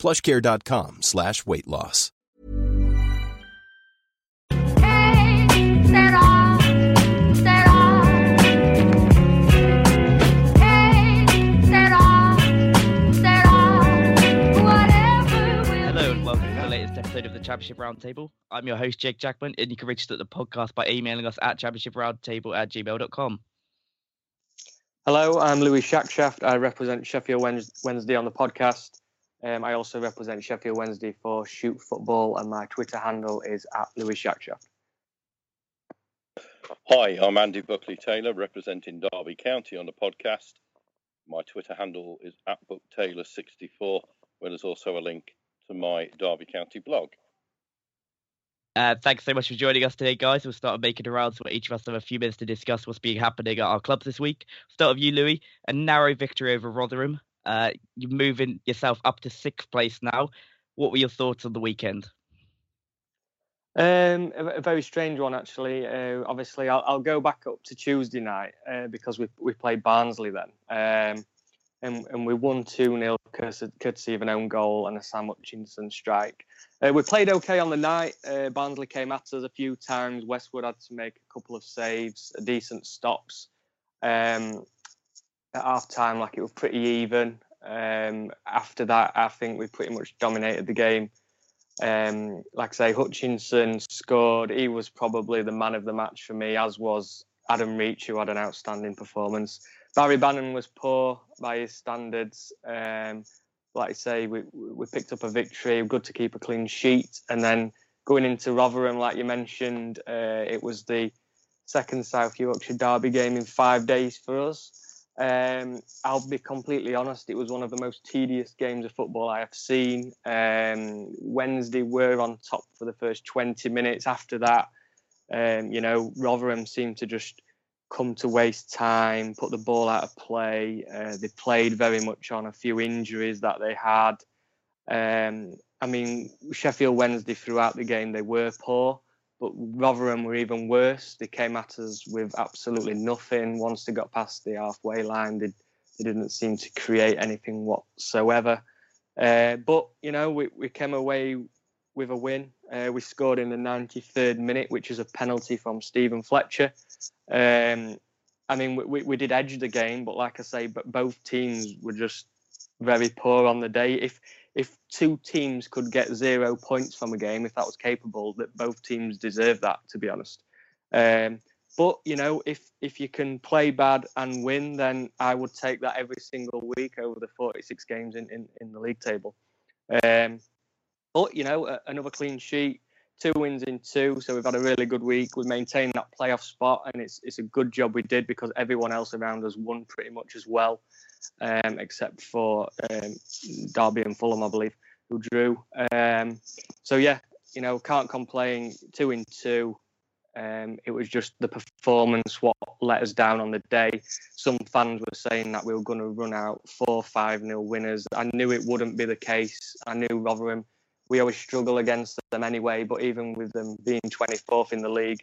plushcare.com slash weight loss. Hello and welcome to the latest episode of the Championship Roundtable. I'm your host, Jake Jackman, and you can register the podcast by emailing us at championshiproundtable at gmail.com. Hello, I'm Louis Shackshaft. I represent Sheffield Wednesday on the podcast. Um, I also represent Sheffield Wednesday for Shoot Football, and my Twitter handle is at Louis Shackshaft. Hi, I'm Andy Buckley Taylor, representing Derby County on the podcast. My Twitter handle is at BookTaylor64, where there's also a link to my Derby County blog. Uh, thanks so much for joining us today, guys. We'll start making the rounds where each of us have a few minutes to discuss what's been happening at our clubs this week. Start with you, Louis. A narrow victory over Rotherham. Uh, you're moving yourself up to sixth place now. What were your thoughts on the weekend? Um, a, a very strange one, actually. Uh, obviously, I'll, I'll, go back up to Tuesday night uh, because we we played Barnsley then, um, and, and we won two 0 courtesy of an own goal and a Sam Hutchinson strike. Uh, we played okay on the night. Uh, Barnsley came at us a few times. Westwood had to make a couple of saves, decent stops. Um, at half time, like it was pretty even. Um, after that, I think we pretty much dominated the game. Um, like I say, Hutchinson scored. He was probably the man of the match for me, as was Adam Reach, who had an outstanding performance. Barry Bannan was poor by his standards. Um, like I say, we we picked up a victory. Good to keep a clean sheet, and then going into Rotherham, like you mentioned, uh, it was the second South Yorkshire derby game in five days for us. Um, I'll be completely honest, it was one of the most tedious games of football I have seen. Um, Wednesday were on top for the first 20 minutes. After that, um, you know, Rotherham seemed to just come to waste time, put the ball out of play. Uh, they played very much on a few injuries that they had. Um, I mean, Sheffield Wednesday throughout the game, they were poor. But Rotherham were even worse. They came at us with absolutely nothing. Once they got past the halfway line, they, they didn't seem to create anything whatsoever. Uh, but, you know, we, we came away with a win. Uh, we scored in the 93rd minute, which is a penalty from Steven Fletcher. Um, I mean, we, we did edge the game, but like I say, but both teams were just very poor on the day. If if two teams could get zero points from a game, if that was capable, that both teams deserve that, to be honest. Um, but you know, if if you can play bad and win, then I would take that every single week over the 46 games in in, in the league table. Um, but you know, another clean sheet, two wins in two, so we've had a really good week. We maintained that playoff spot, and it's it's a good job we did because everyone else around us won pretty much as well um, except for um, Derby and Fulham, I believe, who drew. Um, so yeah, you know, can't complain. Two in two. Um, it was just the performance what let us down on the day. Some fans were saying that we were going to run out four, five nil winners. I knew it wouldn't be the case. I knew Rotherham. We always struggle against them anyway, but even with them being 24th in the league,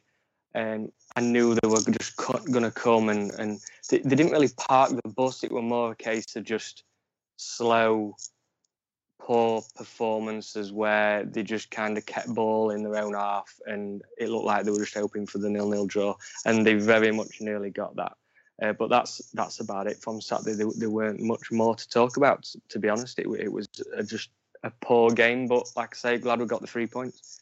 um, I knew they were just going to come and, and they, they, didn't really park the bus. It was more a case of just slow, poor performances where they just kind of kept ball in their own half and it looked like they were just hoping for the nil-nil draw and they very much nearly got that. Uh, but that's that's about it from Saturday. There, there weren't much more to talk about, to be honest. It, it was just a poor game, but like I say, glad we got the three points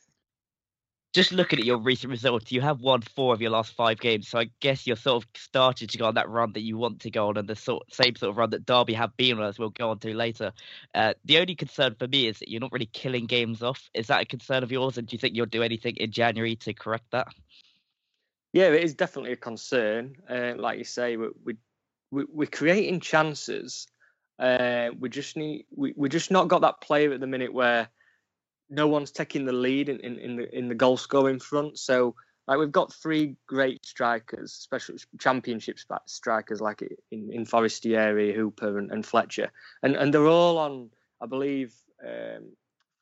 just looking at your recent results, you have won four of your last five games. So I guess you're sort of starting to go on that run that you want to go on, and the sort same sort of run that Derby have been on, as we'll go on to later. Uh, the only concern for me is that you're not really killing games off. Is that a concern of yours, and do you think you'll do anything in January to correct that? Yeah, it is definitely a concern. Uh, like you say, we, we, we we're creating chances. Uh, we just need we we just not got that player at the minute where no one's taking the lead in, in, in the in the goal scoring front. So like we've got three great strikers, special championship strikers like in in Forestieri, Hooper, and, and Fletcher, and and they're all on, I believe. Um,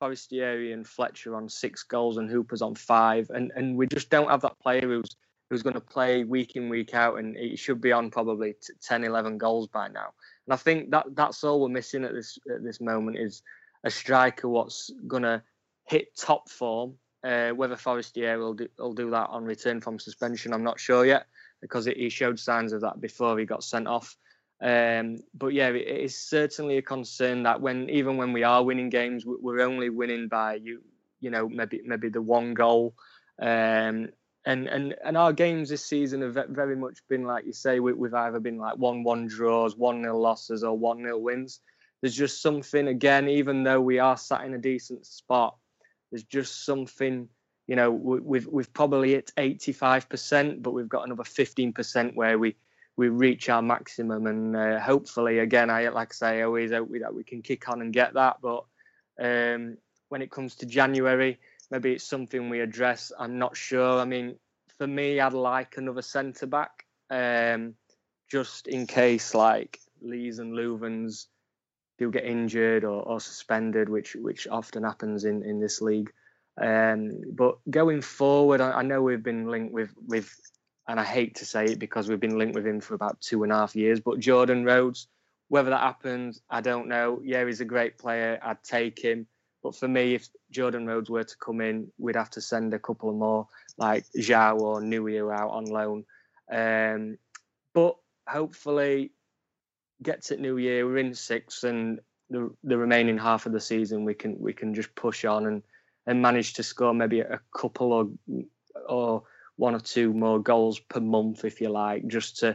Forestieri and Fletcher on six goals and Hooper's on five, and and we just don't have that player who's who's going to play week in week out, and he should be on probably 10, 11 goals by now. And I think that that's all we're missing at this at this moment is a striker what's going to hit top form. Uh, whether Forestieri will do, will do that on return from suspension, I'm not sure yet because it, he showed signs of that before he got sent off. Um, but yeah, it is certainly a concern that when even when we are winning games, we're only winning by you you know maybe maybe the one goal. Um, and and and our games this season have very much been like you say we, have either been like one one draws, one nil losses, or one nil wins. There's just something again, even though we are sat in a decent spot, there's just something. You know, we've we've probably hit 85%, but we've got another 15% where we we reach our maximum. And uh, hopefully, again, I like I say, I always hope we, that we can kick on and get that. But um, when it comes to January, maybe it's something we address. I'm not sure. I mean, for me, I'd like another centre back, um, just in case like Lees and Loovens do get injured or, or suspended, which which often happens in in this league. Um, but going forward, I, I, know we've been linked with with and I hate to say it because we've been linked with him for about two and a half years. But Jordan Rhodes, whether that happens, I don't know. Yeah, he's a great player. I'd take him. But for me, if Jordan Rhodes were to come in, we'd have to send a couple more, like João or Nuhiu out on loan. Um, but hopefully, gets it New Year. We're in six, and the the remaining half of the season, we can we can just push on and and manage to score maybe a couple or or one or two more goals per month, if you like, just to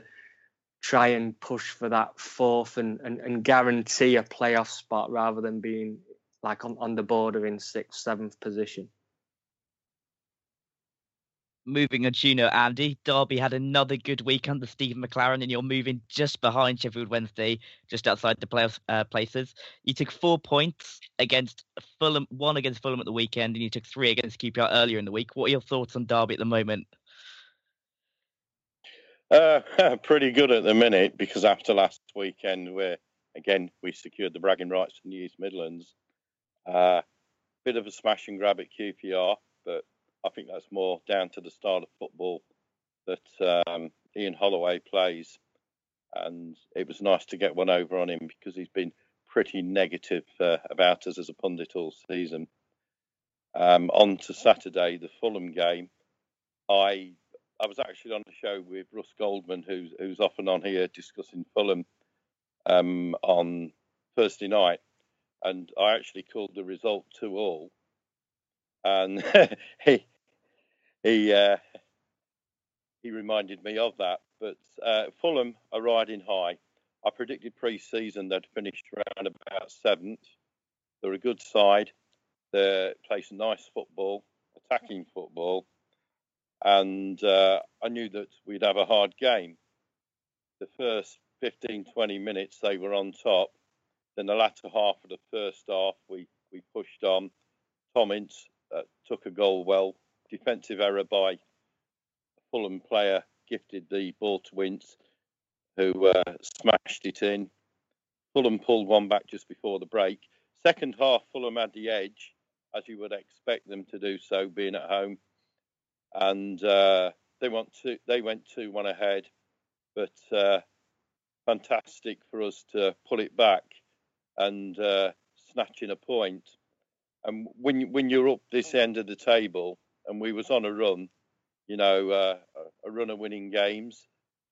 try and push for that fourth and, and, and guarantee a playoff spot rather than being like on, on the border in sixth, seventh position. Moving on, you know, Andy, Derby had another good week under Stephen McClaren, and you're moving just behind Sheffield Wednesday, just outside the playoff uh, places. You took four points against Fulham, one against Fulham at the weekend, and you took three against QPR earlier in the week. What are your thoughts on Derby at the moment? Uh, pretty good at the minute because after last weekend, where again we secured the bragging rights in the East Midlands, uh, bit of a smash and grab at QPR, but I think that's more down to the style of football that um, Ian Holloway plays. And it was nice to get one over on him because he's been pretty negative uh, about us as a pundit all season. Um, on to Saturday, the Fulham game. I I was actually on a show with Russ Goldman, who's who's often on here discussing Fulham um, on Thursday night, and I actually called the result two all, and he he uh, he reminded me of that. But uh, Fulham are riding high. I predicted pre-season they'd finished around about seventh. They're a good side. They play some nice football, attacking football, and uh, I knew that we'd have a hard game. The first 15, 20 minutes they were on top, then the latter half of the first half, we, we pushed on. Tom Ince uh, took a goal well. Defensive error by a Fulham player gifted the ball to Ince, who uh, smashed it in. Fulham pulled one back just before the break. Second half, Fulham had the edge, as you would expect them to do so, being at home, and uh, they went two. They went two one ahead, but uh, fantastic for us to pull it back and uh, snatching a point. And when when you're up this end of the table, and we was on a run, you know, uh, a run of winning games,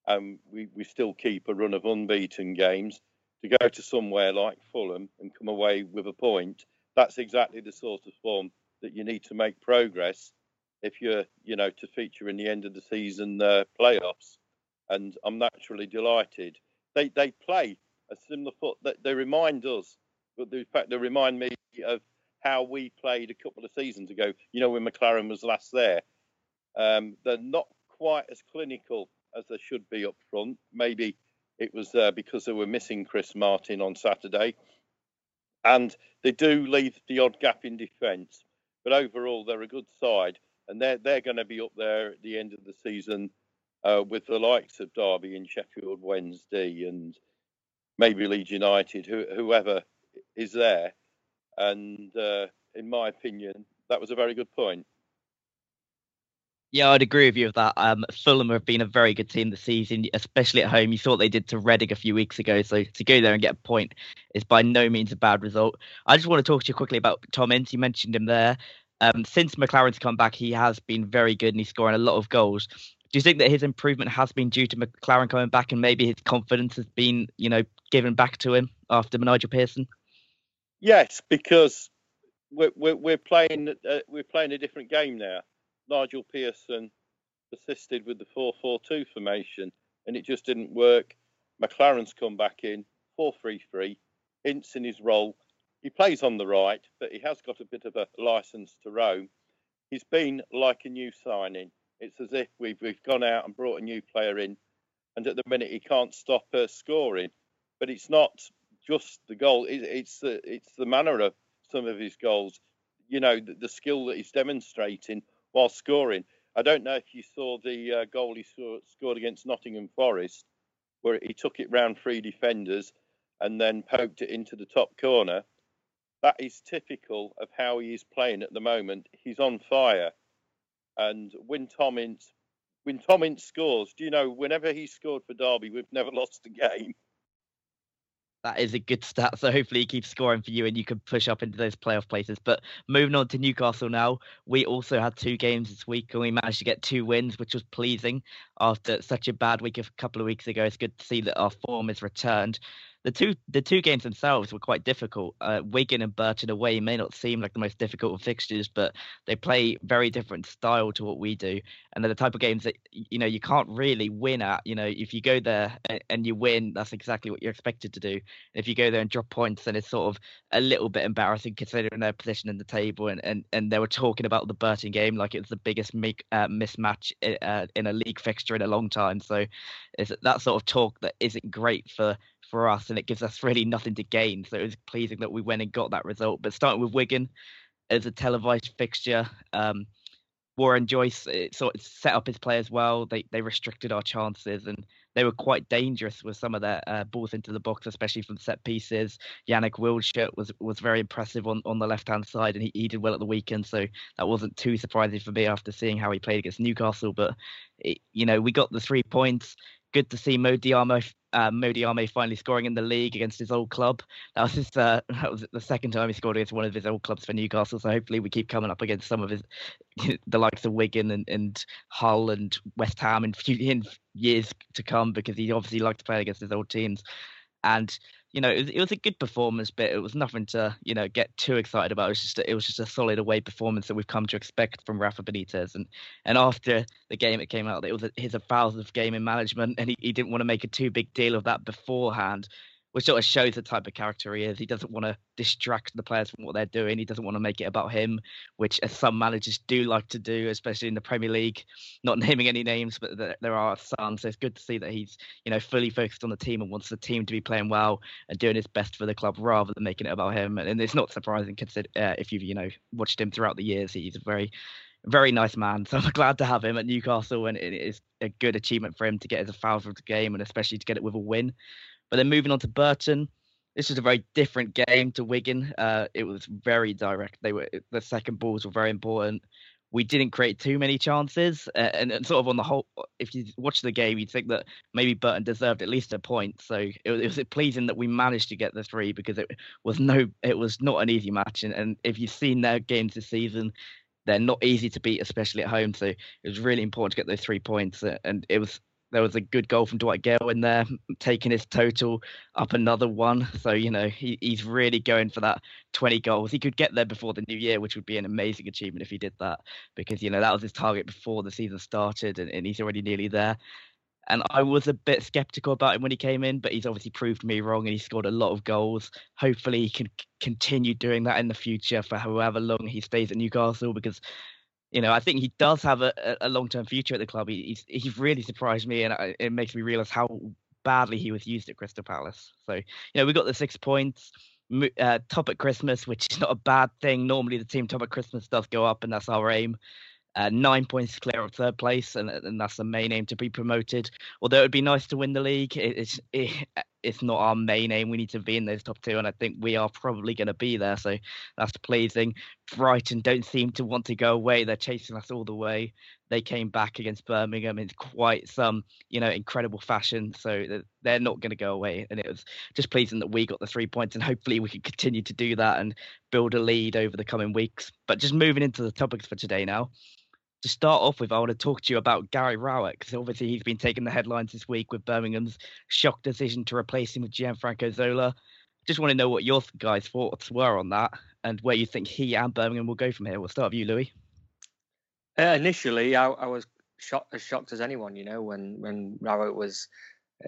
and we, we still keep a run of unbeaten games. To go to somewhere like Fulham and come away with a point, that's exactly the sort of form that you need to make progress if you're, you know, to feature in the end of the season uh, playoffs. And I'm naturally delighted. They they play a similar foot. They, they remind us, but in fact, they remind me of how we played a couple of seasons ago. You know, when McClaren was last there. Um, they're not quite as clinical as they should be up front. Maybe it was uh, because they were missing Chris Martin on Saturday. And they do leave the odd gap in defence, but overall they're a good side, and they're they're going to be up there at the end of the season uh, with the likes of Derby and Sheffield Wednesday and maybe Leeds United, who, whoever is there. And uh, in my opinion, that was a very good point. Yeah, I'd agree with you with that. Um, Fulham have been a very good team this season, especially at home. You saw what they did to Reading a few weeks ago. So to go there and get a point is by no means a bad result. I just want to talk to you quickly about Tom Ince. You mentioned him there. Um, since McClaren's come back, he has been very good and he's scoring a lot of goals. Do you think that his improvement has been due to McClaren coming back and maybe his confidence has been, you know, given back to him after Nigel Pearson? Yes, because we're, we're, we're playing uh, we're playing a different game now. Nigel Pearson persisted with the 4-4-2 formation, and it just didn't work. McClaren's come back in 4-3-3. Ince in his role. He plays on the right, but he has got a bit of a license to roam. He's been like a new signing. It's as if we've we've gone out and brought a new player in, and at the minute he can't stop uh, scoring. But it's not just the goal; it, it's the it's the manner of some of his goals. You know, the, the, skill that he's demonstrating while scoring. I don't know if you saw the uh, goal he saw, scored against Nottingham Forest, where he took it round three defenders and then poked it into the top corner. That is typical of how he is playing at the moment. He's on fire. And when Tom Ince, when Tom Ince scores, do you know, whenever he scored for Derby, we've never lost a game. That is a good stat. So hopefully he keeps scoring for you and you can push up into those playoff places. But moving on to Newcastle now, we also had two games this week and we managed to get two wins, which was pleasing after such a bad week a couple of weeks ago. It's good to see that our form has returned the two the two games themselves were quite difficult. Uh, Wigan and Burton away may not seem like the most difficult fixtures, but they play very different style to what we do, and they're the type of games that you know you can't really win at. You know, if you go there and you win, that's exactly what you're expected to do. And if you go there and drop points, then it's sort of a little bit embarrassing considering their position in the table. And and, and they were talking about the Burton game like it was the biggest make, uh, mismatch uh, in a league fixture in a long time. So it's that sort of talk that isn't great for for us, and it gives us really nothing to gain. So it was pleasing that we went and got that result. But starting with Wigan as a televised fixture, um, Warren Joyce it sort of set up his play as well. They they restricted our chances and they were quite dangerous with some of their uh, balls into the box, especially from set pieces. Yanic Wildschut was was very impressive on, on the left hand side, and he, he did well at the weekend. So that wasn't too surprising for me after seeing how he played against Newcastle. But it, you know, we got the three points good to see Mo uh, finally scoring in the league against his old club. That was his, uh, that was the second time he scored against one of his old clubs for Newcastle. So hopefully we keep coming up against some of his, the likes of Wigan and, and Hull and West Ham in, in years to come because he obviously liked to play against his old teams. And you know, it was, a good performance, but it was nothing to, you know, get too excited about. It was just a, it was just a solid away performance that we've come to expect from Rafa Benitez. And and after the game, it came out that it was his thousandth game in management, and he, he didn't want to make a too big deal of that beforehand which sort of shows the type of character he is. He doesn't want to distract the players from what they're doing. He doesn't want to make it about him, which some managers do like to do, especially in the Premier League. Not naming any names, but there are some. So it's good to see that he's you know fully focused on the team and wants the team to be playing well and doing his best for the club rather than making it about him. And, it's not surprising consider uh, if you've you know watched him throughout the years. He's a very very nice man. So I'm glad to have him at Newcastle, and it is a good achievement for him to get his thousandth game, and especially to get it with a win. But then moving on to Burton, this was a very different game to Wigan. Uh, it was very direct. They were the second balls were very important. We didn't create too many chances, uh, and, and, sort of on the whole, if you watch the game, you'd think that maybe Burton deserved at least a point. So it, it was pleasing that we managed to get the three because it was no, it was not an easy match. And, and if you've seen their games this season, they're not easy to beat, especially at home. So it was really important to get those three points, uh, and it was there was a good goal from Dwight Gayle in there, taking his total up another one. So, you know, he, he's really going for that 20 goals. He could get there before the new year, which would be an amazing achievement if he did that, because, you know, that was his target before the season started, and, and he's already nearly there. And I was a bit skeptical about him when he came in, but he's obviously proved me wrong and he scored a lot of goals. Hopefully, he can continue doing that in the future for however long he stays at Newcastle because you know, I think he does have a, a long term future at the club. He, he's he's really surprised me, and it makes me realize how badly he was used at Crystal Palace. So, you know, we got the six points. uh, top at Christmas, which is not a bad thing. Normally, the team top at Christmas does go up, and that's our aim. Uh, nine points clear of third place, and, and that's the main aim to be promoted. Although it would be nice to win the league, it, it's it, it's not our main aim. We need to be in those top two, and I think we are probably going to be there. So that's pleasing. Brighton don't seem to want to go away; they're chasing us all the way. They came back against Birmingham in quite some, you know, incredible fashion. So they're not going to go away, and it was just pleasing that we got the three points, and hopefully we can continue to do that and build a lead over the coming weeks. But just moving into the topics for today now to start off with, I want to talk to you about Gary Rowett because obviously he's been taking the headlines this week with Birmingham's shock decision to replace him with Gianfranco Zola. Just want to know what your guys' thoughts were on that and where you think he and Birmingham will go from here. We'll start with you, Louis. Uh, initially, I, I was shocked, as shocked as anyone, you know, when when Rowett was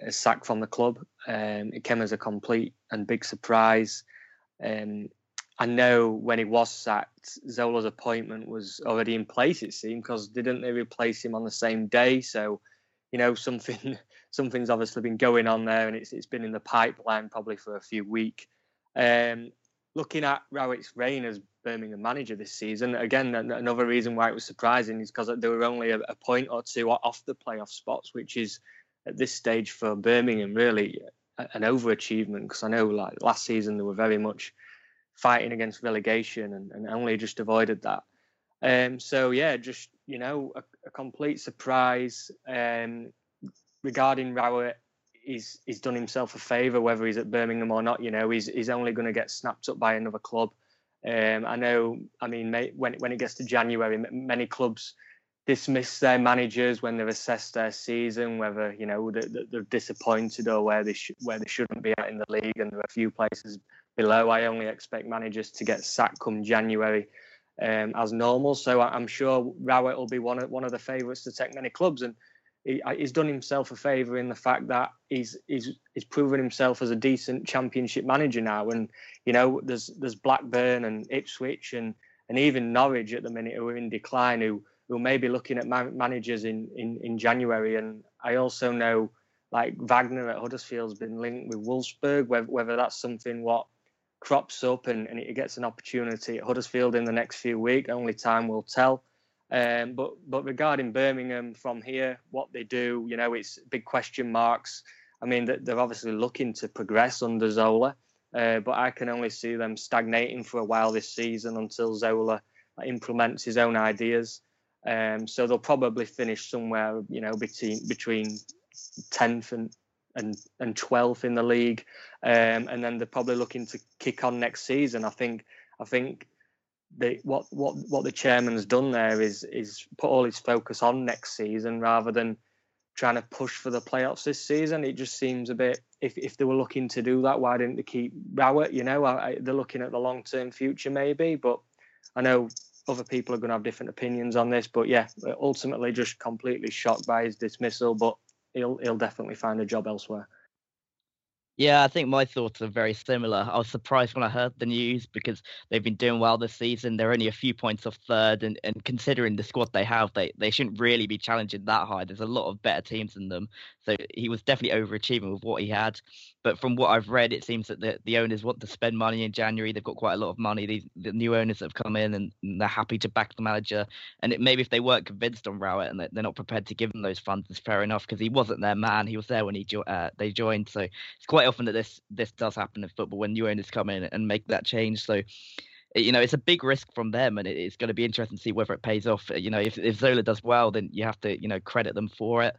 uh, sacked from the club. Um, it came as a complete and big surprise. Um, I know when he was sacked, Zola's appointment was already in place. It seemed because didn't they replace him on the same day? So, you know, something something's obviously been going on there, and it's it's been in the pipeline probably for a few weeks. Um, looking at Rowett's reign as Birmingham manager this season, again, another reason why it was surprising is because there were only a, a point or two off the playoff spots, which is at this stage for Birmingham really an overachievement. Because I know like last season they were very much fighting against relegation and, and only just avoided that. Um, so yeah, just you know, a, a complete surprise um, regarding Rowett. He's he's done himself a favour whether he's at Birmingham or not. You know, he's he's only going to get snapped up by another club. Um, I know. I mean, when when it gets to January, many clubs dismiss their managers when they've assessed their season, whether you know they're, they're disappointed or where they sh- where they shouldn't be at in the league, and there are a few places below. I only expect managers to get sacked come January um, as normal. So I'm sure Rowett will be one of one of the favourites to take many clubs, and he, he's done himself a favour in the fact that he's he's he's proven himself as a decent Championship manager now. And you know, there's there's Blackburn and Ipswich and and even Norwich at the minute who are in decline, who who may be looking at man- managers in, in in January. And I also know like Wagner at Huddersfield's been linked with Wolfsburg, whether, whether that's something what crops up and, and he gets an opportunity at Huddersfield in the next few weeks. Only time will tell. Um, but but regarding Birmingham from here, what they do, you know, it's big question marks. I mean, they're obviously looking to progress under Zola, uh, but I can only see them stagnating for a while this season until Zola implements his own ideas. Um, so they'll probably finish somewhere, you know, between between tenth and and and 12th in the league, um, and then they're probably looking to kick on next season. I think I think the what what what the chairman's done there is is put all his focus on next season rather than trying to push for the playoffs this season. It just seems a bit if if they were looking to do that, why didn't they keep Rowett? You know, I, I, they're looking at the long term future maybe, but I know other people are going to have different opinions on this. But yeah, ultimately just completely shocked by his dismissal. But he'll he'll definitely find a job elsewhere. Yeah, I think my thoughts are very similar. I was surprised when I heard the news because they've been doing well this season. They're only a few points off third, and, and considering the squad they have, they, they shouldn't really be challenging that high. There's a lot of better teams than them. So he was definitely overachieving with what he had. But from what I've read, it seems that the, the owners want to spend money in January. They've got quite a lot of money. These the new owners that have come in and, and they're happy to back the manager. And it, maybe if they weren't convinced on Rowett and they're not prepared to give him those funds, it's fair enough because he wasn't their man. He was there when he jo- uh, they joined. So it's quite often that this this does happen in football when new owners come in and make that change. So you know, it's a big risk from them, and it's going to be interesting to see whether it pays off. You know, if, if Zola does well, then you have to, you know, credit them for it.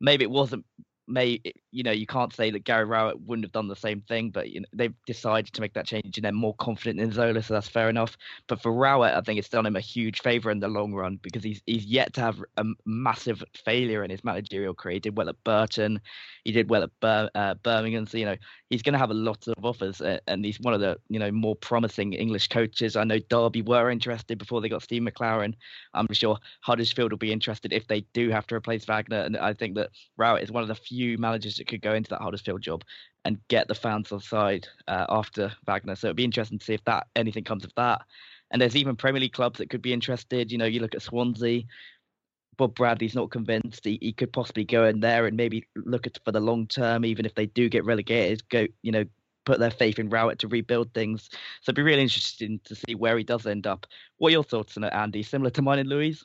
Maybe it wasn't may you know you can't say that Gary Rowett wouldn't have done the same thing, but you know they've decided to make that change and they're more confident in Zola, so that's fair enough. But for Rowett, I think it's done him a huge favour in the long run because he's he's yet to have a massive failure in his managerial career. He did well at Burton, he did well at uh, Birmingham, so you know he's going to have a lot of offers, uh, and he's one of the you know more promising English coaches. I know Derby were interested before they got Steve McClaren. I'm sure Huddersfield will be interested if they do have to replace Wagner, and I think that Rowett is one of the few managers that could go into that Huddersfield job and get the fans on side uh, after Wagner. So it'd be interesting to see if that anything comes of that. And there's even Premier League clubs that could be interested. You know, you look at Swansea. Bob Bradley's not convinced. He, he could possibly go in there and maybe look at for the long term, even if they do get relegated. Go, you know, put their faith in Rowett to rebuild things. So it'd be really interesting to see where he does end up. What are your thoughts on it, Andy? Similar to mine and Louise?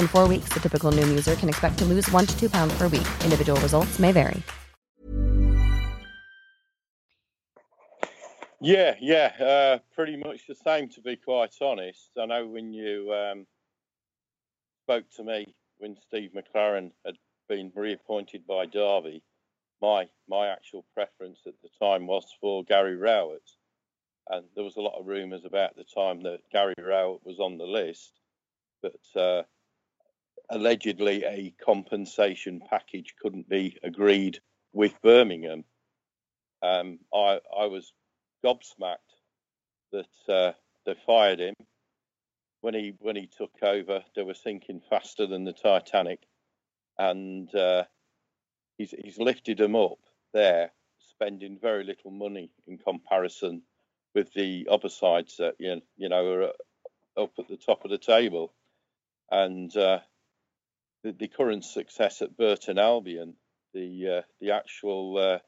In four weeks, the typical Noom user can expect to lose one to two pounds per week. Individual results may vary. Yeah, yeah, uh, pretty much the same to be quite honest. I know when you um, spoke to me when Steve McClaren had been reappointed by Derby, my my actual preference at the time was for Gary Rowett, and there was a lot of rumours about the time that Gary Rowett was on the list, but uh, allegedly a compensation package couldn't be agreed with Birmingham. Um, I I was gobsmacked that uh, they fired him when he when he took over. They were sinking faster than the Titanic, and uh, he's he's lifted them up there, spending very little money in comparison with the other sides that you you know are up at the top of the table, and uh, the, the current success at Burton Albion, the uh, the actual uh,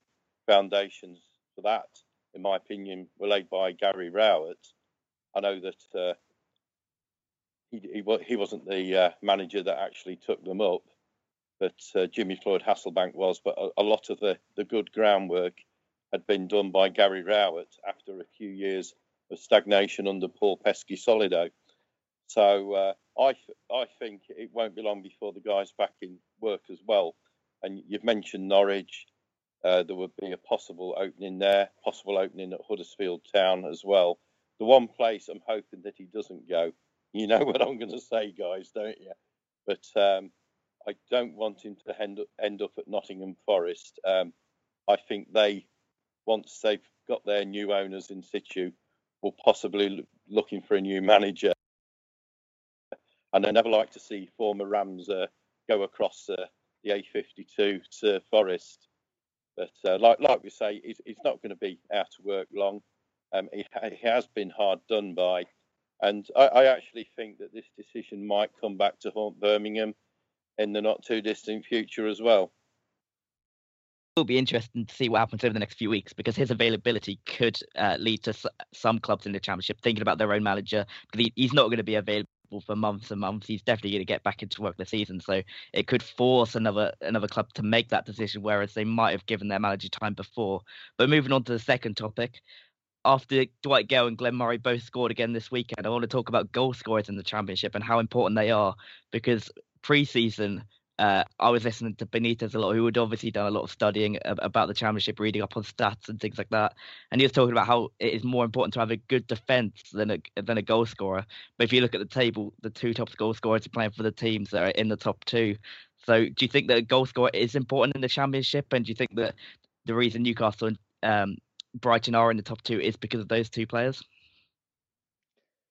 foundations for that in my opinion, were laid by Gary Rowett. I know that uh, he, he, he wasn't the uh, manager that actually took them up, but uh, Jimmy Floyd Hasselbaink was. But a, a, lot of the, the good groundwork had been done by Gary Rowett after a few years of stagnation under Paul Peschisolido. So I, I think it won't be long before the guys back in work as well. And you've mentioned Norwich. Uh, there would be a possible opening there, possible opening at Huddersfield Town as well. The one place I'm hoping that he doesn't go, you know what I'm going to say, guys, don't you? But um, I don't want him to end up, end up at Nottingham Forest. Um, I think they, once they've got their new owners in situ, will possibly look, looking for a new manager. And I never like to see former Rams uh, go across uh, the A52 to Forest. But uh, like like we say, he's, he's not going to be out of work long. Um, he, he, has been hard done by, and I, I, actually think that this decision might come back to haunt Birmingham in the not too distant future as well. It'll be interesting to see what happens over the next few weeks because his availability could uh, lead to s- some clubs in the championship thinking about their own manager because he, he's not going to be available for months and months. He's definitely going to get back into work this season, so it could force another another club to make that decision, whereas they might have given their manager time before. But moving on to the second topic, after Dwight Gayle and Glenn Murray both scored again this weekend, I want to talk about goal scorers in the championship and how important they are because preseason uh, I was listening to Benitez a lot, who had obviously done a lot of studying about the championship, reading up on stats and things like that. And he was talking about how it is more important to have a good defense than a than a goal scorer. But if you look at the table, the two top goal scorers are playing for the teams that are in the top two. So do you think that a goal scorer is important in the championship? And do you think that the reason Newcastle and um, Brighton are in the top two is because of those two players?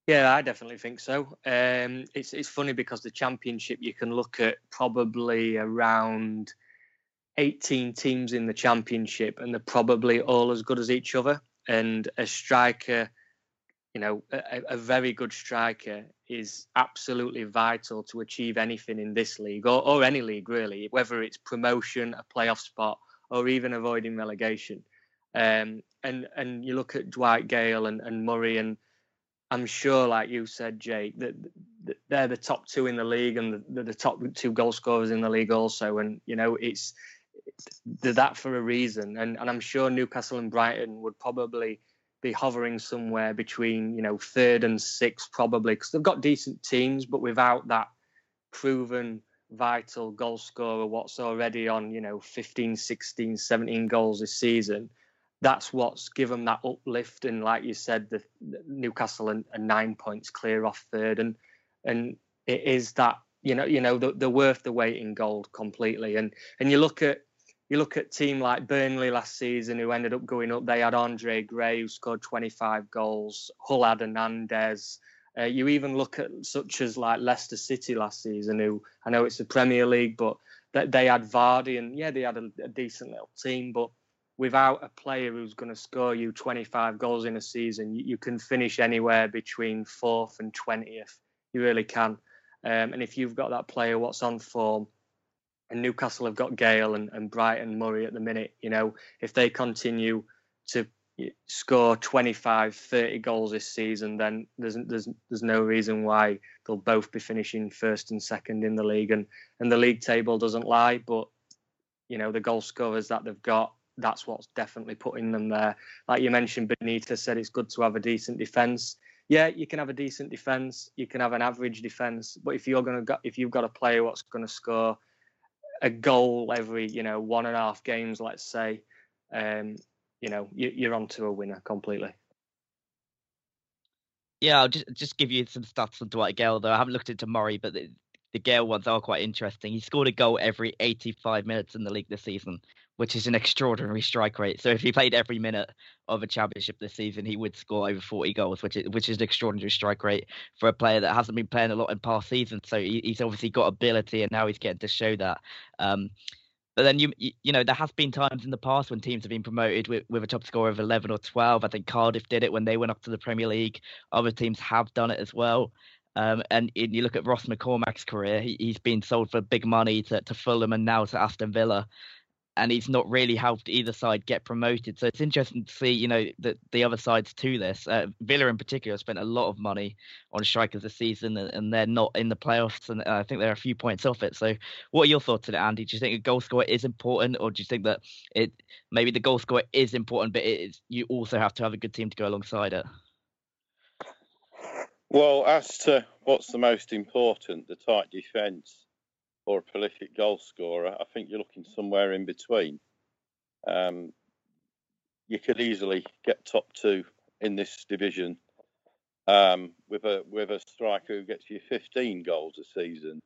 Yeah, I definitely think so. Um, it's it's funny because the championship you can look at probably around 18 teams in the championship, and they're probably all as good as each other. And a striker, you know, a, a very good striker is absolutely vital to achieve anything in this league or, or any league really, whether it's promotion, a playoff spot, or even avoiding relegation. Um, and and you look at Dwight Gayle and, and Murray and I'm sure, like you said, Jake, that, they're the top two in the league and they're the top two goal scorers in the league also. And you know, it's they're that for a reason. And and I'm sure Newcastle and Brighton would probably be hovering somewhere between you know third and sixth probably because they've got decent teams, but without that proven vital goal scorer what's already on you know 15 16 17 goals this season that's what's given that uplift and like you said the, the newcastle are nine points clear off third and and it is that you know you know the, they're worth the weight in gold completely and and you look at you look at team like Burnley last season who ended up going up. They had Andre Gray who scored 25 goals. Hull had Hernandez. Uh, you even look at such as like Leicester City last season, who I know it's the Premier League, but they had Vardy and yeah, they had a, a decent little team. But without a player who's going to score you 25 goals in a season, you, you, can finish anywhere between fourth and 20th. You really can. Um, and if you've got that player, what's on form, and Newcastle have got Gayle and, and Brighton Murray at the minute, you know, if they continue to score 25 30 goals this season then there's there's there's no reason why they'll both be finishing first and second in the league and and the league table doesn't lie but you know the goal scorers that they've got that's what's definitely putting them there like you mentioned Benitez said it's good to have a decent defense yeah you can have a decent defense you can have an average defense but if you're to go, if you've got a player what's to score a goal every you know one and a half games let's say um you know you, are onto a winner completely. Yeah, I'll just just give you some stats on Dwight Gayle though. I haven't looked into Murray, but the, Gayle ones are quite interesting. He scored a goal every 85 minutes in the league this season, which is an extraordinary strike rate. So if he played every minute of a championship this season, he would score over 40 goals, which is which is an extraordinary strike rate for a player that hasn't been playing a lot in past seasons. So he, he's obviously got ability, and now he's getting to show that. Um, but then you you know there has been times in the past when teams have been promoted with, with a top score of 11 or 12. I think Cardiff did it when they went up to the Premier League. Other teams have done it as well. Um, and, you look at Ross McCormack's career; he, has been sold for big money to, to Fulham and now to Aston Villa and he's not really helped either side get promoted. So it's interesting to see, you know, the the other sides to this. Uh, Villa in particular spent a lot of money on strikers this season, and, and, they're not in the playoffs, and I think they're a few points off it. So, what are your thoughts on it, Andy? Do you think a goal scorer is important, or do you think that it maybe the goal scorer is important, but it is, you also have to have a good team to go alongside it? Well, as to what's the most important, the tight defence or a prolific goal scorer, I think you're looking somewhere in between. Um, you could easily get top two in this division um, with a with a striker who gets you 15 goals a season.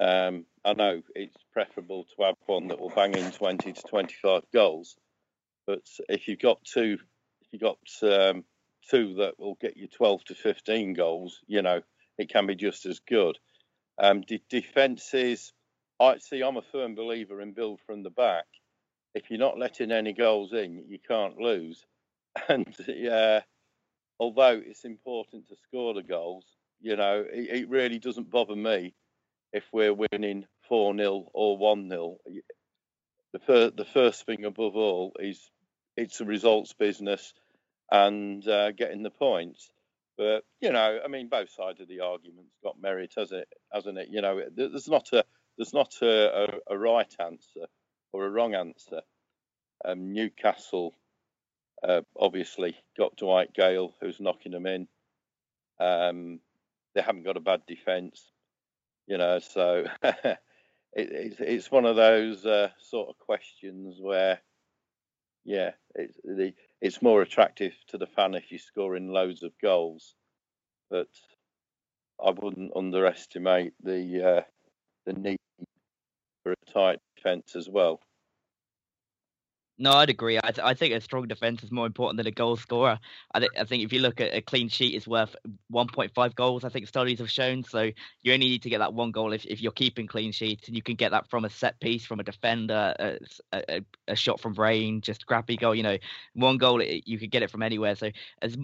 Um, I know it's preferable to have one that will bang in 20 to 25 goals, but if you've got two, if you've got um, two that will get you 12 to 15 goals, you know it can be just as good. Um, de- defenses, I see. I'm a firm believer in build from the back. If you're not letting any goals in, you can't lose. And yeah, although it's important to score the goals, you know, it, it really doesn't bother me if we're winning four 0 or one 0 The first, the first thing above all is it's a results business and uh, getting the points. But you know, I mean, both sides of the argument's got merit, has it? Hasn't it? You know, there's not a there's not a, a, a right answer or a wrong answer. Um, Newcastle uh, obviously got Dwight Gayle, who's knocking them in. Um, they haven't got a bad defence, you know. So it, it's it's one of those uh, sort of questions where, yeah, it's the it's more attractive to the fan if you're scoring loads of goals. But I wouldn't underestimate the uh, the need for a tight defence as well. No, I'd agree. I, th- I think a strong defence is more important than a goal scorer. I, th- I think if you look at a clean sheet, is worth 1.5 goals. I think studies have shown. So you only need to get that one goal if, if you're keeping clean sheets, and you can get that from a set piece, from a defender, a, a, a shot from range, just crappy goal. You know, one goal you could get it from anywhere. So as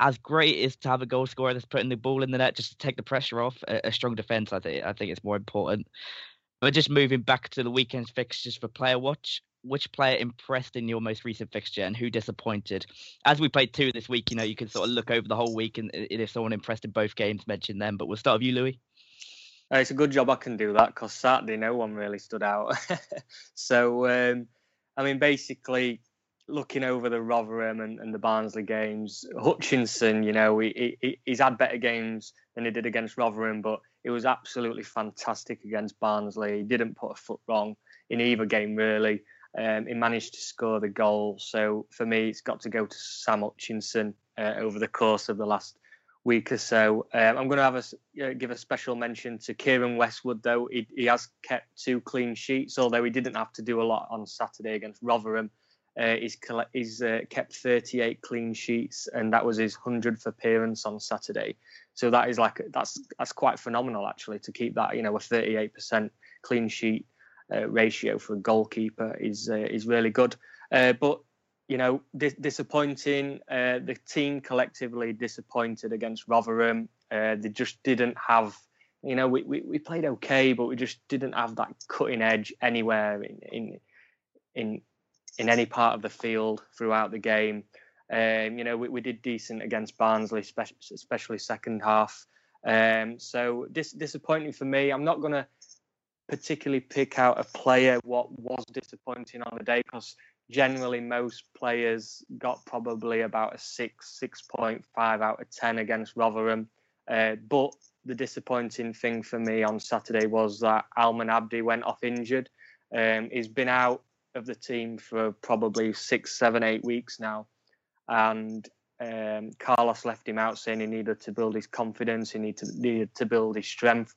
as great as to have a goal scorer that's putting the ball in the net just to take the pressure off, a, a strong defence, I think I think it's more important. But just moving back to the weekend's fixtures for player watch, which player impressed in your most recent fixture and who disappointed? As we played two this week, you know, you can sort of look over the whole week and if someone impressed in both games, mention them. But we'll start with you, Louis. It's a good job I can do that because Saturday no one really stood out. so, um, I mean, basically, looking over the Rotherham and, and the Barnsley games, Hutchinson, you know, he, he, he's had better games than he did against Rotherham, but it was absolutely fantastic against Barnsley. He didn't put a foot wrong in either game, really. Um, he managed to score the goal. So for me, it's got to go to Sam Hutchinson uh, over the course of the last week or so. Um, I'm going to have a uh, give a special mention to Keiren Westwood, though he, he, has kept two clean sheets, although he didn't have to do a lot on Saturday against Rotherham. Uh, he's he's uh, kept 38 clean sheets, and that was his 100th appearance on Saturday. So that is like that's that's quite phenomenal actually to keep that you know a 38% clean sheet ratio for a goalkeeper is uh, is really good. Uh, but you know, dis- disappointing. Uh, the team collectively disappointed against Rotherham. Uh, they just didn't have, you know, we, we, we played okay, but we just didn't have that cutting edge anywhere in in in in any part of the field throughout the game. Um, you know, we, we did decent against Barnsley, especially second half. Um, so dis- disappointing for me. I'm not to particularly pick out a player what was disappointing on the day because generally most players got probably about a six, six point five out of ten against Rotherham. Uh, but the disappointing thing for me on Saturday was that Almen Abdi went off injured. Um, he's been out of the team for probably six, seven, eight weeks now, and um, Carlos left him out saying he needed to build his confidence, he needed to, needed to build his strength.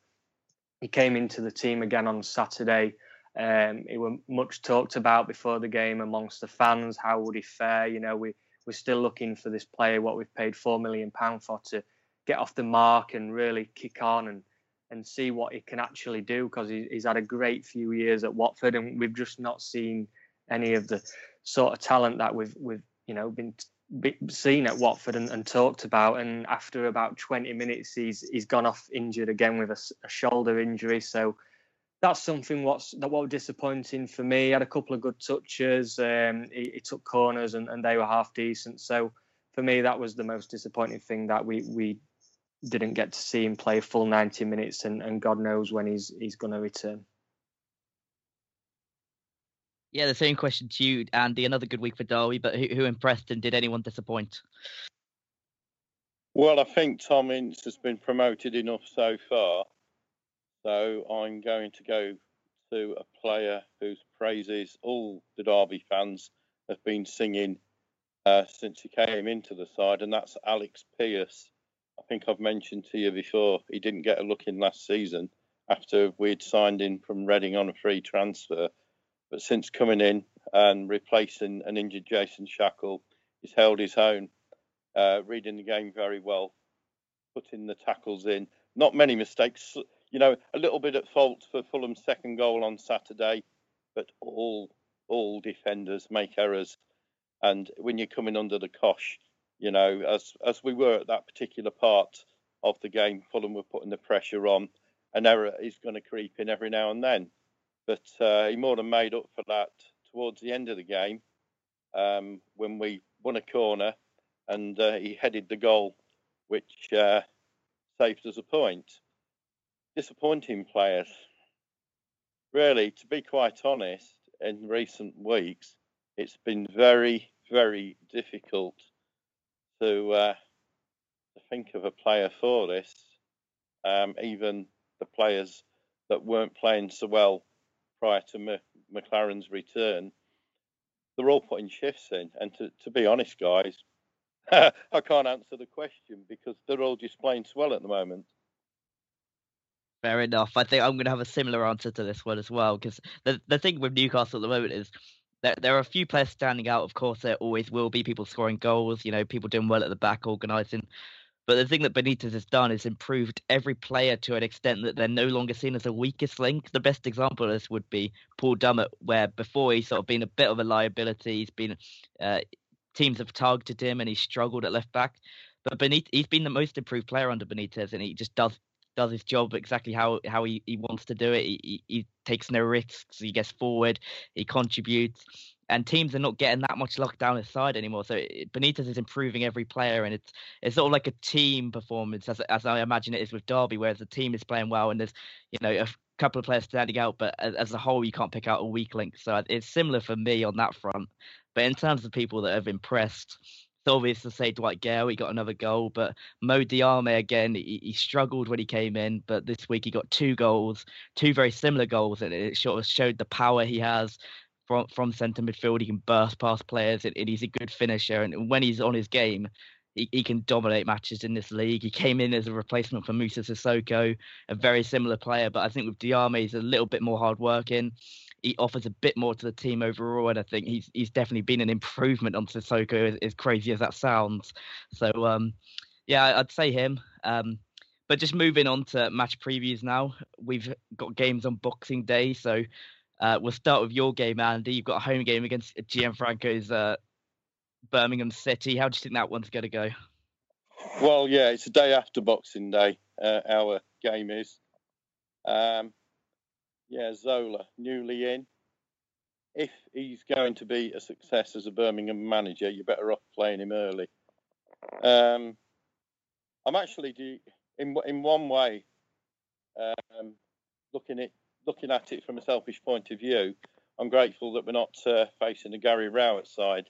He came into the team again on Saturday um, it was much talked about before the game amongst the fans. How would he fare? You know, we we're still looking for this player, what we've paid four million pound for, to get off the mark and really kick on and and see what he can actually do because he, he's had a great few years at Watford and we've just not seen any of the sort of talent that we've we've you know been seen at Watford and, and, talked about. And after about 20 minutes, he's he's gone off injured again with a, a shoulder injury. So that's something what's that was disappointing for me. He had a couple of good touches. Um, he, he, took corners and, and they were half decent. So for me, that was the most disappointing thing that we we didn't get to see him play full 90 minutes, and, and God knows when he's he's going to return. Yeah, the same question to you, Andy. Another good week for Derby, but who, who impressed and did anyone disappoint? Well, I think Tom Ince has been promoted enough so far so I'm going to go to a player whose praises all the Derby fans have been singing uh, since he came into the side, and that's Alex Pearce. I think I've mentioned to you before he didn't get a look in last season after we'd signed in from Reading on a free transfer. But since coming in and replacing an injured Jason Shackell, he's held his own, uh, reading the game very well, putting the tackles in. Not many mistakes, you know, a little bit at fault for Fulham's second goal on Saturday, but all all defenders make errors, and when you're coming under the cosh, you know, as as we were at that particular part of the game, Fulham were putting the pressure on. An error is going to creep in every now and then, but uh, he more than made up for that towards the end of the game um, when we won a corner and uh, he headed the goal, which uh, saved us a point disappointing players. Really, to be quite honest, in recent weeks, it's been very, very difficult to uh, to think of a player for this. Um, even the players that weren't playing so well prior to M- McClaren's return, they're all putting shifts in. And to, to be honest, guys, I can't answer the question because they're all just playing so well at the moment. Fair enough. I think I'm going to have a similar answer to this one as well. Because the the thing with Newcastle at the moment is that there are a few players standing out. Of course, there always will be people scoring goals. You know, people doing well at the back, organising. But the thing that Benitez has done is improved every player to an extent that they're no longer seen as a weakest link. The best example of this would be Paul Dummett, where before he's sort of been a bit of a liability. He's been uh, teams have targeted him and he's struggled at left back. But Benitez, he's been the most improved player under Benitez, and he just does does his job exactly how how he, he wants to do it. He, he, he takes no risks. He gets forward. He contributes. And teams are not getting that much luck down his side anymore. So Benitez is improving every player, and it's it's sort of like a team performance, as as I imagine it is with Derby, whereas the team is playing well, and there's you know a, couple of players standing out, but as, as, a whole, you can't pick out a weak link. So it's similar for me on that front. But in terms of people that have impressed, it's obvious to say Dwight Gayle, he got another goal, but Mo Diame again, he, he, struggled when he came in, but this week he got two goals, two very similar goals, and it sort of showed the power he has from from centre midfield. He can burst past players, and, and he's a good finisher. And when he's on his game, he, he can dominate matches in this league. He came in as a replacement for Musa Sissoko, a very similar player, but I think with Diame, he's a little bit more hardworking. He offers a bit more to the team overall, and I think he's he's definitely been an improvement on Sissoko, as, as crazy as that sounds. So, um, yeah, I'd say him. Um, but just moving on to match previews now, we've got games on Boxing Day, so uh, we'll start with your game, Andy. You've got a home game against Gianfranco's uh, Birmingham City. How do you think that one's going to go? Well, yeah, it's a day after Boxing Day. Uh, our game is. Um, yeah, Zola, newly in. If he's going to be a success as a Birmingham manager, you're better off playing him early. Um, I'm actually, in in one way, um, looking at looking at it from a selfish point of view. I'm grateful that we're not uh, facing a Gary Rowett side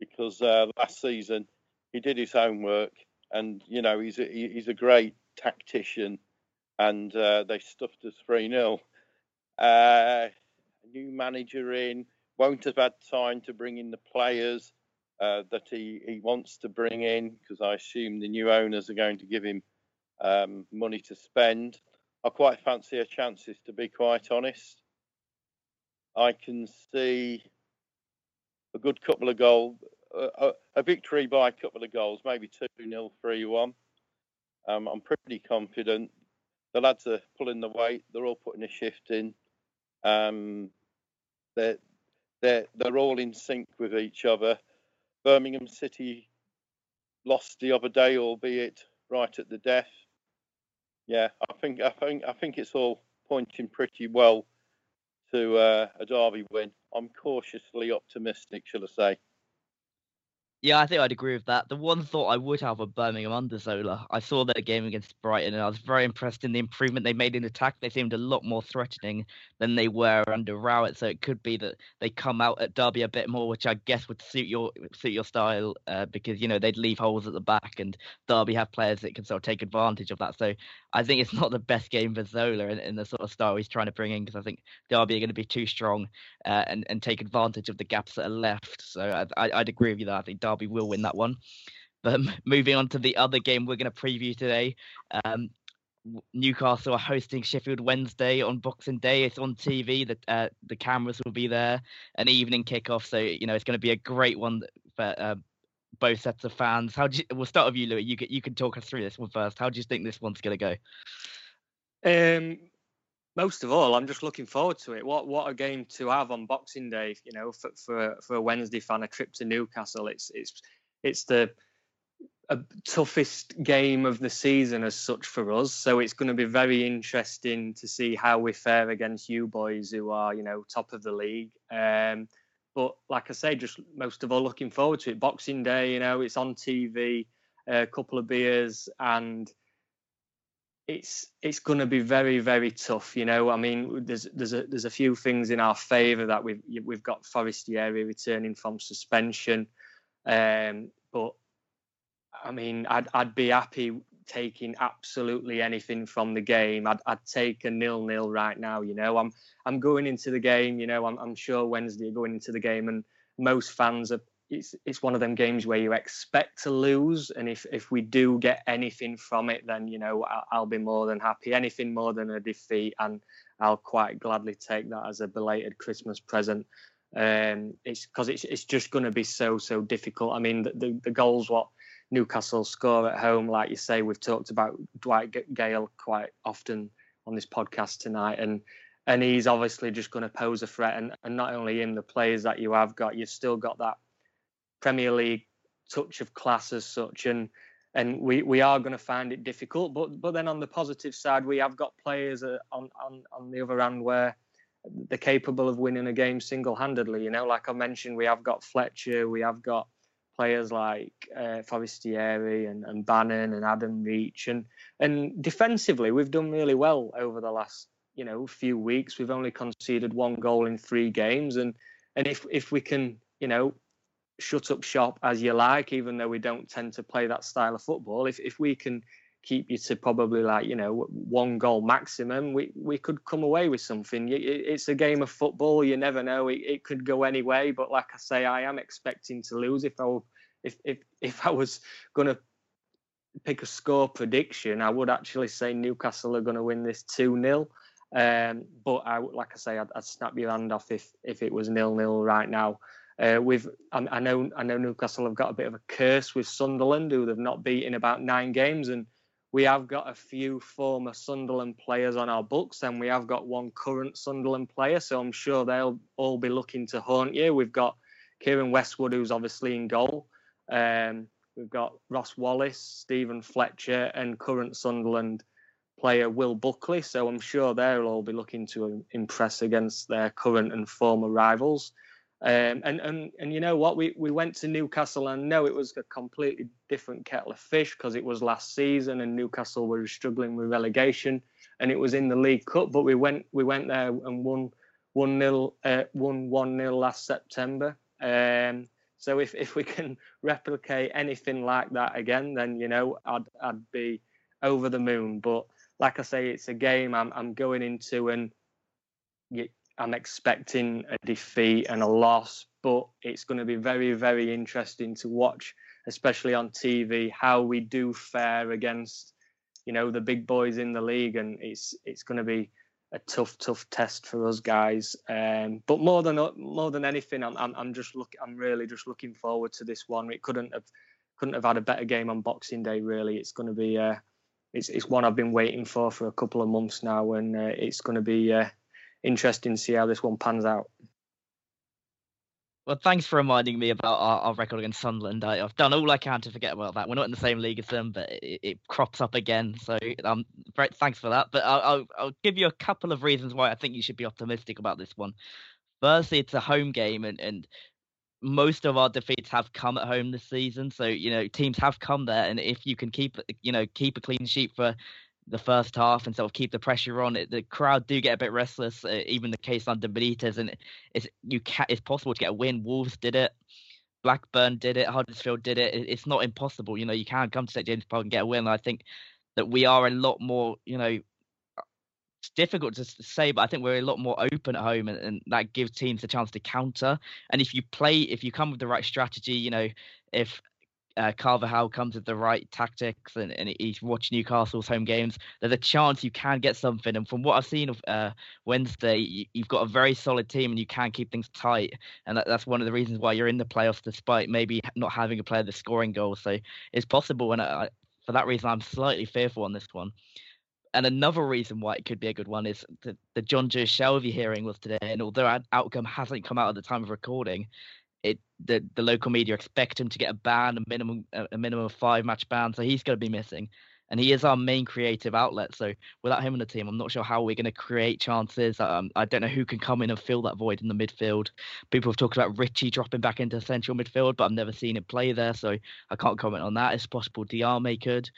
because uh, last season he did his homework, and you know he's a, he's a great tactician, and uh, they stuffed us three 0 uh, New manager in won't have had time to bring in the players uh, that he, he wants to bring in because I assume the new owners are going to give him um, money to spend. I quite fancy our chances, to be quite honest. I can see a good couple of goals, a, a, victory by a couple of goals, maybe 2 0, 3 1. Um, I'm pretty confident. The lads are pulling the weight, they're all putting a shift in. Um, they're, they're, they're all in sync with each other. Birmingham City lost the other day, albeit right at the death. Yeah, I think I think I think it's all pointing pretty well to uh, a Derby win. I'm cautiously optimistic, shall I say. Yeah, I think I'd agree with that. The one thought I would have of Birmingham under Zola, I saw their game against Brighton and I was very impressed in the improvement they made in attack. They seemed a lot more threatening than they were under Rowett. So it could be that they come out at Derby a bit more, which I guess would suit your suit your style uh, because you know they'd leave holes at the back and Derby have players that can sort of take advantage of that. So I think it's not the best game for Zola in, in the sort of style he's trying to bring in because I think Derby are going to be too strong uh, and and take advantage of the gaps that are left. So I, would agree with you that I think Derby will win that one. But moving on to the other game we're going to preview today. Um, Newcastle are hosting Sheffield Wednesday on Boxing Day. It's on TV. The uh, the cameras will be there. An evening kickoff, so you know it's going to be a great one for uh, both sets of fans. How do you, we'll start with you, Louis. You can you can talk us through this one first. How do you think this one's going to go? Um, most of all, I'm just looking forward to it. What what a game to have on Boxing Day! You know, for for, for a Wednesday fan, a trip to Newcastle. It's it's it's the toughest game of the season as such for us. So it's going to be very interesting to see how we fare against you boys, who are you know top of the league. Um, but like I say, just most of all looking forward to it. Boxing Day, you know, it's on TV, a couple of beers, and it's it's going to be very very tough. You know, I mean, there's there's a there's a few things in our favour that we've we've got Forestieri returning from suspension, um, but I mean, I'd I'd be happy taking absolutely anything from the game. I'd I'd take a nil nil right now. You know, I'm I'm going into the game. You know, I'm I'm sure Wednesday are going into the game, and most fans are it's it's one of them games where you expect to lose, and if if we do get anything from it, then you know I'll, I'll be more than happy. Anything more than a defeat, and I'll quite gladly take that as a belated Christmas present. Um, it's because it's it's just going to be so so difficult. I mean, the, the, the goals what Newcastle score at home, like you say, we've talked about Dwight Gayle quite often on this podcast tonight, and and he's obviously just going to pose a threat. And, and not only him, the players that you have got, you've still got that Premier League touch of class as such, and and we, we are going to find it difficult. But but then on the positive side, we have got players uh, on on on the other hand where they're capable of winning a game single-handedly. You know, like I mentioned, we have got Fletcher, we have got players like uh, Forestieri and, and Bannan and Adam Reach, and and defensively we've done really well over the last you know few weeks. We've only conceded one goal in three games, and and if if we can you know shut up shop as you like, even though we don't tend to play that style of football, if if we can keep you to probably like you know one goal maximum, we we could come away with something. It's a game of football. You never know. It, it could go any way. But like I say, I am expecting to lose. If I if if if I was to pick a score prediction, I would actually say Newcastle are going to win this two 0 um, but I, like I say, I'd, I'd, snap your hand off if if it was nil nil right now. Uh, with I, I, know I know Newcastle have got a bit of a curse with Sunderland, who they've not beaten about nine games, and we have got a few former Sunderland players on our books, and we have got one current Sunderland player. So I'm sure they'll all be looking to haunt you. We've got Keiren Westwood, who's obviously in goal. Um, we've got Ross Wallace, Steven Fletcher, and current Sunderland player Will Buckley. So I'm sure they'll all be looking to impress against their current and former rivals. Um, and and and you know what? We we went to Newcastle and no, it was a completely different kettle of fish because it was last season and Newcastle were struggling with relegation and it was in the League Cup. But we went we went there and won one nil uh, won one nil last September. Um, so if if we can replicate anything like that again, then you know I'd I'd be over the moon. But like I say, it's a game I'm I'm going into and. You, I'm expecting a defeat and a loss, but it's going to be very, very interesting to watch, especially on TV, how we do fare against, you know, the big boys in the league, and it's it's going to be a tough, tough test for us guys. Um, but more than more than anything, I'm, I'm I'm just look I'm really just looking forward to this one. It couldn't have couldn't have had a better game on Boxing Day. Really, it's going to be. Uh, it's, it's one I've been waiting for for a couple of months now, and uh, it's going to be uh, interesting to see how this one pans out. Well, thanks for reminding me about our, our record against Sunderland. I, have done all I can to forget about that. We're not in the same league as them, but it, it crops up again. So um, very, thanks for that. But I'll, I'll, I'll give you a couple of reasons why I think you should be optimistic about this one. Firstly, it's a home game, and, and most of our defeats have come at home this season. So you know teams have come there, and if you can keep you know keep a clean sheet for the first half and sort of keep the pressure on. It, the crowd do get a bit restless, uh, even the case under Benitez, and it's you can it's possible to get a win. Wolves did it, Blackburn did it, Huddersfield did it. It's not impossible. You know, you can come to St James Park and get a win. I think that we are a lot more, you know, it's difficult to say, but I think we're a lot more open at home, and, and, that gives teams a chance to counter. And if you play, if you come with the right strategy, you know, if uh, Carvalhal comes with the right tactics and, and he's watching Newcastle's home games, there's a chance you can get something. And from what I've seen of uh, Wednesday, you, have got a very solid team and you can keep things tight. And that, that's one of the reasons why you're in the playoffs, despite maybe not having a player that's scoring goals. So it's possible. And I, for that reason, I'm slightly fearful on this one. And another reason why it could be a good one is the, the Joe Shelvey hearing was today. And although our outcome hasn't come out at the time of recording, it the, the local media expect him to get a ban, a minimum a minimum of five match ban, so he's going to be missing. And he is our main creative outlet. So without him in the team, I'm not sure how we're going to create chances. Um, I don't know who can come in and fill that void in the midfield. People have talked about Ritchie dropping back into central midfield, but I've never seen him play there, so I can't comment on that. It's possible Diame could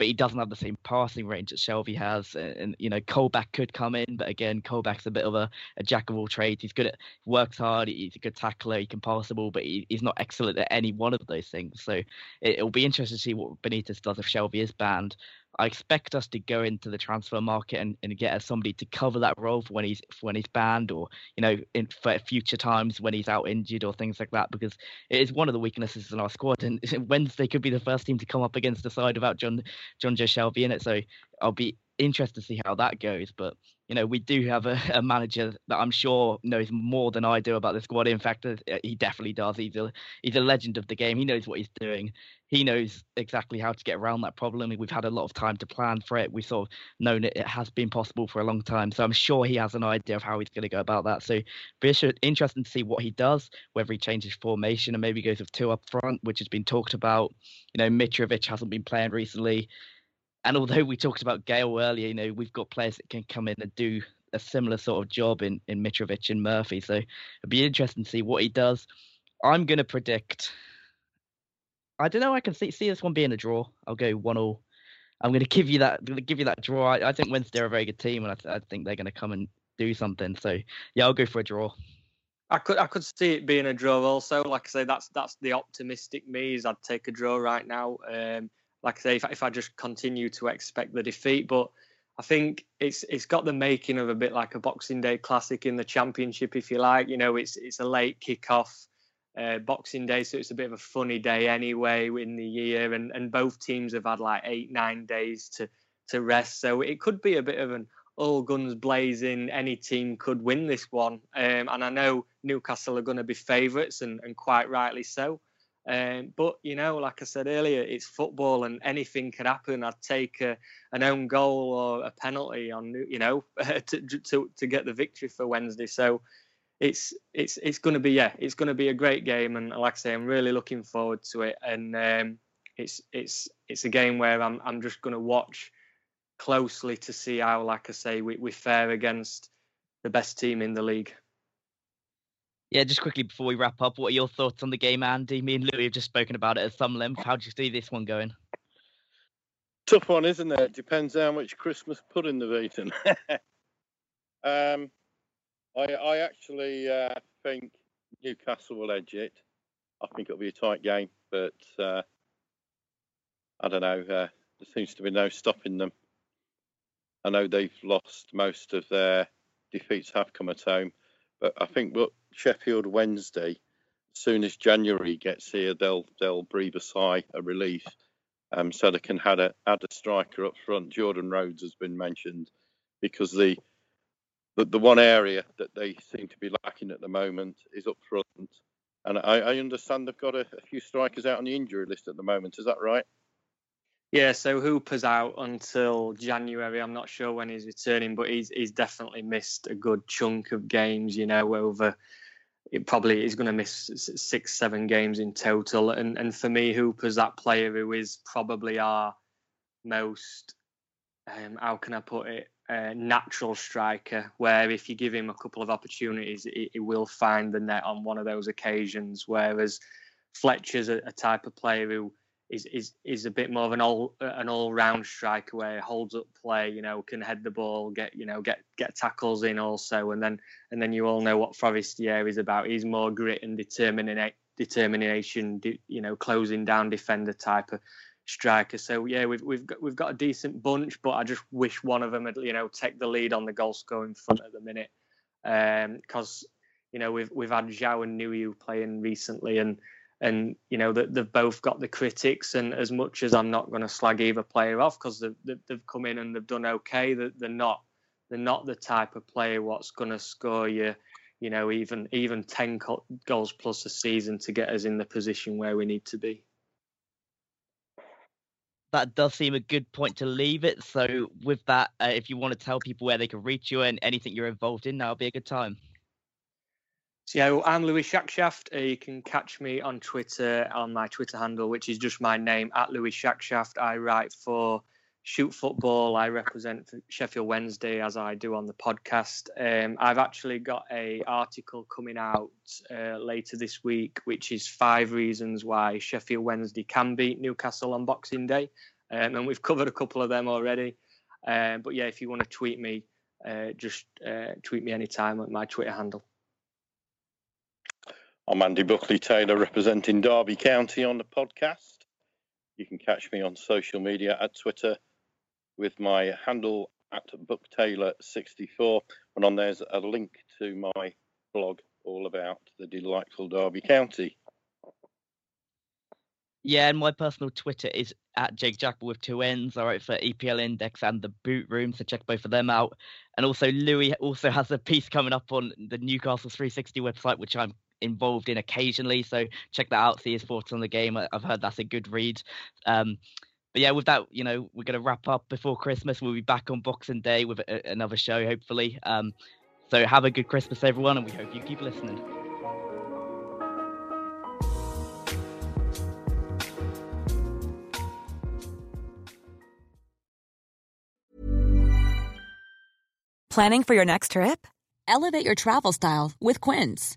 but he doesn't have the same passing range that Shelvey has. And, and, you know, Colback could come in, but again, Colback's a bit of a, a jack of all trades. He's good at works hard. He's a good tackler. He can pass the ball, but he, he's not excellent at any one of those things. So it, will be interesting to see what Benitez does if Shelvey is banned. I expect us to go into the transfer market and, and get somebody to cover that role for when he's for when he's banned or you know in for future times when he's out injured or things like that because it is one of the weaknesses in our squad and Wednesday could be the first team to come up against the side without John John Joe Shelvey in it so I'll be interested to see how that goes but you know, we do have a, a, manager that I'm sure knows more than I do about the squad. In fact, uh, he definitely does. He's a he's a legend of the game. He knows what he's doing. He knows exactly how to get around that problem. We've had a lot of time to plan for it. We've sort of known it, it has been possible for a long time. So I'm sure he has an idea of how he's going to go about that. So be interesting to see what he does, whether he changes formation and maybe goes with two up front, which has been talked about. You know, Mitrovic hasn't been playing recently and although we talked about Gayle earlier, you know, we've got players that can come in and do a similar sort of job in, in Mitrovic and Murphy. So it'd be interesting to see what he does. I'm going to predict. I don't know. I can see see this one being a draw. I'll go one all. I'm going to give you that. Give you that draw. I, I think Wednesday are a very good team, and I, I think they're going to come and do something. So yeah, I'll go for a draw. I could I could see it being a draw also. Like I say, that's that's the optimistic me is I'd take a draw right now. Um, like I say, if, if I just continue to expect the defeat, but I think it's it's got the making of a bit like a Boxing Day classic in the championship, if you like. You know, it's it's a late kickoff, uh, Boxing Day, so it's a bit of a funny day anyway in the year, and and both teams have had like eight nine days to to rest, so it could be a bit of an all guns blazing. Any team could win this one, um, and I know Newcastle are going to be favourites, and, and quite rightly so. Um, but you know, like I said earlier, it's football, and anything could happen. I'd take a, an own goal or a penalty on, you know, to, to to get the victory for Wednesday. So it's it's it's going to be yeah, it's going to be a great game, and like I say, I'm really looking forward to it. And um, it's it's it's a game where I'm I'm just going to watch closely to see how, like I say, we, we fare against the best team in the league. Yeah, just quickly before we wrap up, what are your thoughts on the game, Andy? Me and Louis have just spoken about it at some length. How do you see this one going? Tough one, isn't it? Depends how much Christmas pudding they've eaten. um, I, I actually uh, think Newcastle will edge it. I think it'll be a tight game, but uh, I don't know. Uh, there seems to be no stopping them. I know they've lost most of their defeats have come at home, but I think what Sheffield Wednesday, as soon as January gets here, they'll they'll breathe a sigh of relief. Um, so they can add a add a striker up front. Jordan Rhodes has been mentioned because the the, the one area that they seem to be lacking at the moment is up front. And I, I understand they've got a, a few strikers out on the injury list at the moment. Is that right? Yeah, so Hooper's out until January. I'm not sure when he's returning, but he's he's definitely missed a good chunk of games. You know, over it probably is going to miss six, seven games in total. And and for me, Hooper's that player who is probably our most, um, how can I put it, uh, natural striker. Where if you give him a couple of opportunities, he, he will find the net on one of those occasions. Whereas Fletcher's a, a type of player who is is is a bit more of an all an all round striker where holds up play, you know, can head the ball, get you know get get tackles in also, and then and then you all know what Forestieri is about. He's more grit and determination, determination, you know, closing down defender type of striker. So yeah, we've we've got we've got a decent bunch, but I just wish one of them had you know take the lead on the goal scoring front at the minute, because um, you know we've we've had João and Nuhiu playing recently and and you know that they've both got the critics and as much as i'm not going to slag either player off because they've, they've come in and they've done okay that they're not they're not the type of player what's going to score you you know even even 10 goals plus a season to get us in the position where we need to be. That does seem a good point to leave it. So with that uh, if you want to tell people where they can reach you and anything you're involved in that'll be a good time so yeah, I'm Louis Shackshaft. Uh, you can catch me on Twitter on my Twitter handle, which is just my name at Louis Shackshaft. I write for Shoot Football. I represent Sheffield Wednesday as I do on the podcast. Um, I've actually got a article coming out uh, later this week, which is five reasons why Sheffield Wednesday can beat Newcastle on Boxing Day, um, and we've covered a couple of them already. Um, but yeah, if you want to tweet me, uh, just uh, tweet me anytime at my Twitter handle. I'm Andy Buckley Taylor representing Derby County on the podcast. You can catch me on social media at Twitter with my handle at BuckTaylor64. And on there's a link to my blog all about the delightful Derby County. Yeah, and my personal Twitter is at Jake Jackal with two N's. I write for EPL Index and the Boot Room, so check both of them out. And also, Louis also has a piece coming up on the Newcastle 360 website, which I'm involved in occasionally. So check that out. See his thoughts on the game. I've heard that's a good read. Um, but yeah, with that, you know, we're going to wrap up before Christmas. We'll be back on Boxing Day with a, another show, hopefully. Um, so have a good Christmas, everyone, and we hope you keep listening. Planning for your next trip? Elevate your travel style with Quince.